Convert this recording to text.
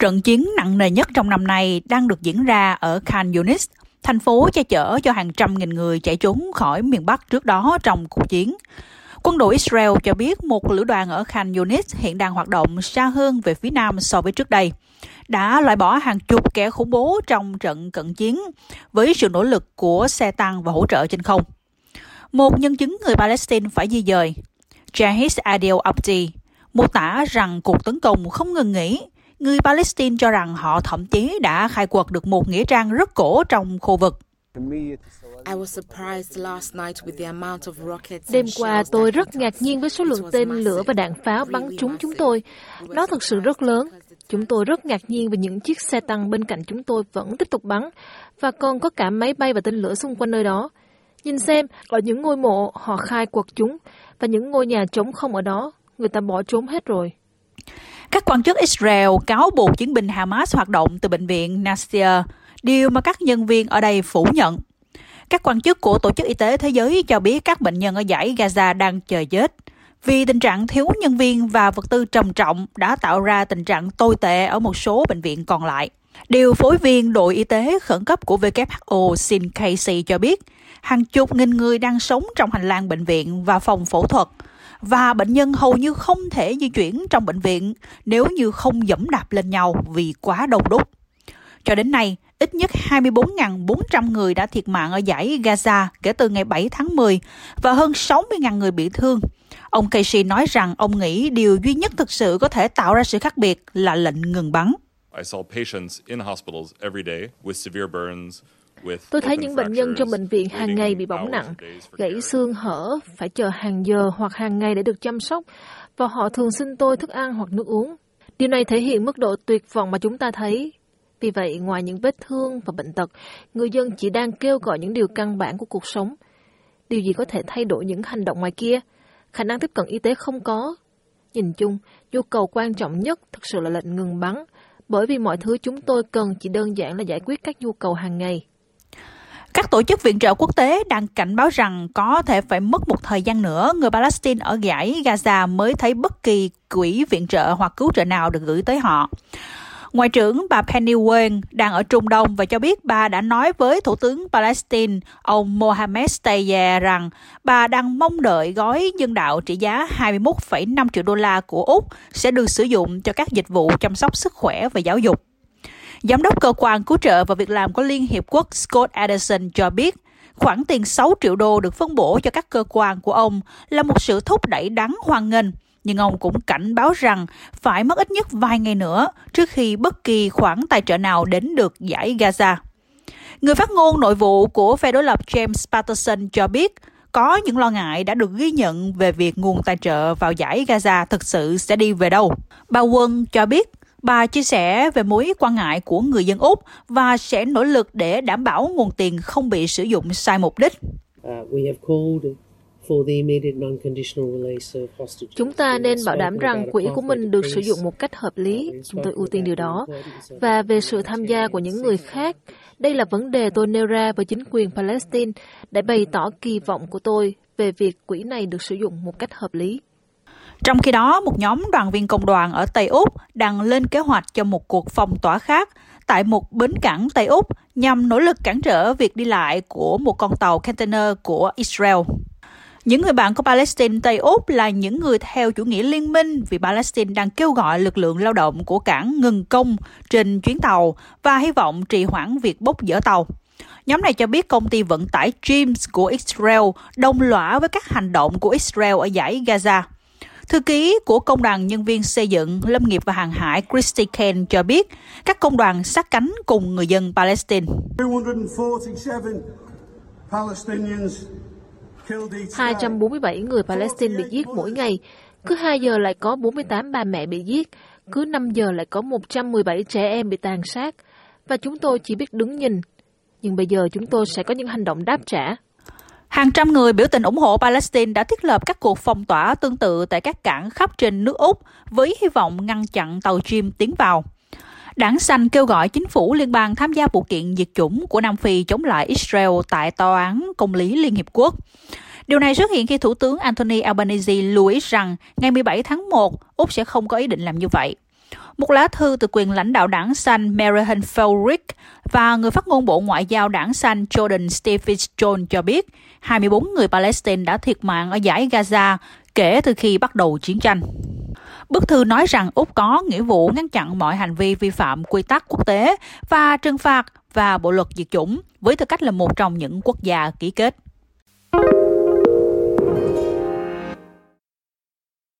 Trận chiến nặng nề nhất trong năm nay đang được diễn ra ở Khan Yunis, thành phố che chở cho hàng trăm nghìn người chạy trốn khỏi miền Bắc trước đó trong cuộc chiến. Quân đội Israel cho biết một lữ đoàn ở Khan Yunis hiện đang hoạt động xa hơn về phía nam so với trước đây, đã loại bỏ hàng chục kẻ khủng bố trong trận cận chiến với sự nỗ lực của xe tăng và hỗ trợ trên không. Một nhân chứng người Palestine phải di dời, Jahis Adil Abdi, mô tả rằng cuộc tấn công không ngừng nghỉ. Người Palestine cho rằng họ thậm chí đã khai quật được một nghĩa trang rất cổ trong khu vực. Đêm qua tôi rất ngạc nhiên với số lượng tên lửa và đạn pháo bắn trúng chúng tôi. Nó thực sự rất lớn. Chúng tôi rất ngạc nhiên vì những chiếc xe tăng bên cạnh chúng tôi vẫn tiếp tục bắn và còn có cả máy bay và tên lửa xung quanh nơi đó. Nhìn xem, ở những ngôi mộ họ khai quật chúng và những ngôi nhà trống không ở đó, người ta bỏ trốn hết rồi. Các quan chức Israel cáo buộc chiến binh Hamas hoạt động từ bệnh viện Nasser, điều mà các nhân viên ở đây phủ nhận. Các quan chức của Tổ chức Y tế Thế giới cho biết các bệnh nhân ở giải Gaza đang chờ chết vì tình trạng thiếu nhân viên và vật tư trầm trọng đã tạo ra tình trạng tồi tệ ở một số bệnh viện còn lại. Điều phối viên đội y tế khẩn cấp của WHO Sin Casey cho biết, hàng chục nghìn người đang sống trong hành lang bệnh viện và phòng phẫu thuật và bệnh nhân hầu như không thể di chuyển trong bệnh viện nếu như không dẫm đạp lên nhau vì quá đông đúc. Cho đến nay, ít nhất 24.400 người đã thiệt mạng ở giải Gaza kể từ ngày 7 tháng 10 và hơn 60.000 người bị thương. Ông Casey nói rằng ông nghĩ điều duy nhất thực sự có thể tạo ra sự khác biệt là lệnh ngừng bắn. Tôi thấy những bệnh nhân trong bệnh viện hàng ngày bị bỏng nặng, gãy xương hở, phải chờ hàng giờ hoặc hàng ngày để được chăm sóc, và họ thường xin tôi thức ăn hoặc nước uống. Điều này thể hiện mức độ tuyệt vọng mà chúng ta thấy. Vì vậy, ngoài những vết thương và bệnh tật, người dân chỉ đang kêu gọi những điều căn bản của cuộc sống. Điều gì có thể thay đổi những hành động ngoài kia? Khả năng tiếp cận y tế không có. Nhìn chung, nhu cầu quan trọng nhất thực sự là lệnh ngừng bắn, bởi vì mọi thứ chúng tôi cần chỉ đơn giản là giải quyết các nhu cầu hàng ngày. Các tổ chức viện trợ quốc tế đang cảnh báo rằng có thể phải mất một thời gian nữa người Palestine ở giải Gaza mới thấy bất kỳ quỹ viện trợ hoặc cứu trợ nào được gửi tới họ. Ngoại trưởng bà Penny Wong đang ở Trung Đông và cho biết bà đã nói với Thủ tướng Palestine ông Mohammed Tayyeh rằng bà đang mong đợi gói nhân đạo trị giá 21,5 triệu đô la của Úc sẽ được sử dụng cho các dịch vụ chăm sóc sức khỏe và giáo dục. Giám đốc cơ quan cứu trợ và việc làm của Liên Hiệp Quốc Scott Anderson cho biết, khoản tiền 6 triệu đô được phân bổ cho các cơ quan của ông là một sự thúc đẩy đáng hoan nghênh, nhưng ông cũng cảnh báo rằng phải mất ít nhất vài ngày nữa trước khi bất kỳ khoản tài trợ nào đến được giải Gaza. Người phát ngôn nội vụ của phe đối lập James Patterson cho biết, có những lo ngại đã được ghi nhận về việc nguồn tài trợ vào giải Gaza thực sự sẽ đi về đâu. Bà Quân cho biết Bà chia sẻ về mối quan ngại của người dân Úc và sẽ nỗ lực để đảm bảo nguồn tiền không bị sử dụng sai mục đích. Chúng ta nên bảo đảm rằng quỹ của mình được sử dụng một cách hợp lý. Chúng tôi ưu tiên điều đó. Và về sự tham gia của những người khác, đây là vấn đề tôi nêu ra với chính quyền Palestine để bày tỏ kỳ vọng của tôi về việc quỹ này được sử dụng một cách hợp lý. Trong khi đó, một nhóm đoàn viên công đoàn ở Tây Úc đang lên kế hoạch cho một cuộc phong tỏa khác tại một bến cảng Tây Úc nhằm nỗ lực cản trở việc đi lại của một con tàu container của Israel. Những người bạn của Palestine Tây Úc là những người theo chủ nghĩa liên minh vì Palestine đang kêu gọi lực lượng lao động của cảng ngừng công trên chuyến tàu và hy vọng trì hoãn việc bốc dỡ tàu. Nhóm này cho biết công ty vận tải James của Israel đồng lõa với các hành động của Israel ở giải Gaza. Thư ký của Công đoàn Nhân viên Xây dựng, Lâm nghiệp và Hàng hải Christy Kane cho biết các công đoàn sát cánh cùng người dân Palestine. 247 người Palestine bị giết mỗi ngày. Cứ 2 giờ lại có 48 bà mẹ bị giết. Cứ 5 giờ lại có 117 trẻ em bị tàn sát. Và chúng tôi chỉ biết đứng nhìn. Nhưng bây giờ chúng tôi sẽ có những hành động đáp trả. Hàng trăm người biểu tình ủng hộ Palestine đã thiết lập các cuộc phong tỏa tương tự tại các cảng khắp trên nước Úc với hy vọng ngăn chặn tàu chim tiến vào. Đảng Xanh kêu gọi chính phủ liên bang tham gia vụ kiện diệt chủng của Nam Phi chống lại Israel tại Tòa án Công lý Liên Hiệp Quốc. Điều này xuất hiện khi Thủ tướng Anthony Albanese lưu ý rằng ngày 17 tháng 1, Úc sẽ không có ý định làm như vậy. Một lá thư từ quyền lãnh đạo đảng xanh Marian Felrick và người phát ngôn Bộ Ngoại giao đảng xanh Jordan Stevens John cho biết 24 người Palestine đã thiệt mạng ở giải Gaza kể từ khi bắt đầu chiến tranh. Bức thư nói rằng Úc có nghĩa vụ ngăn chặn mọi hành vi vi phạm quy tắc quốc tế và trừng phạt và bộ luật diệt chủng với tư cách là một trong những quốc gia ký kết.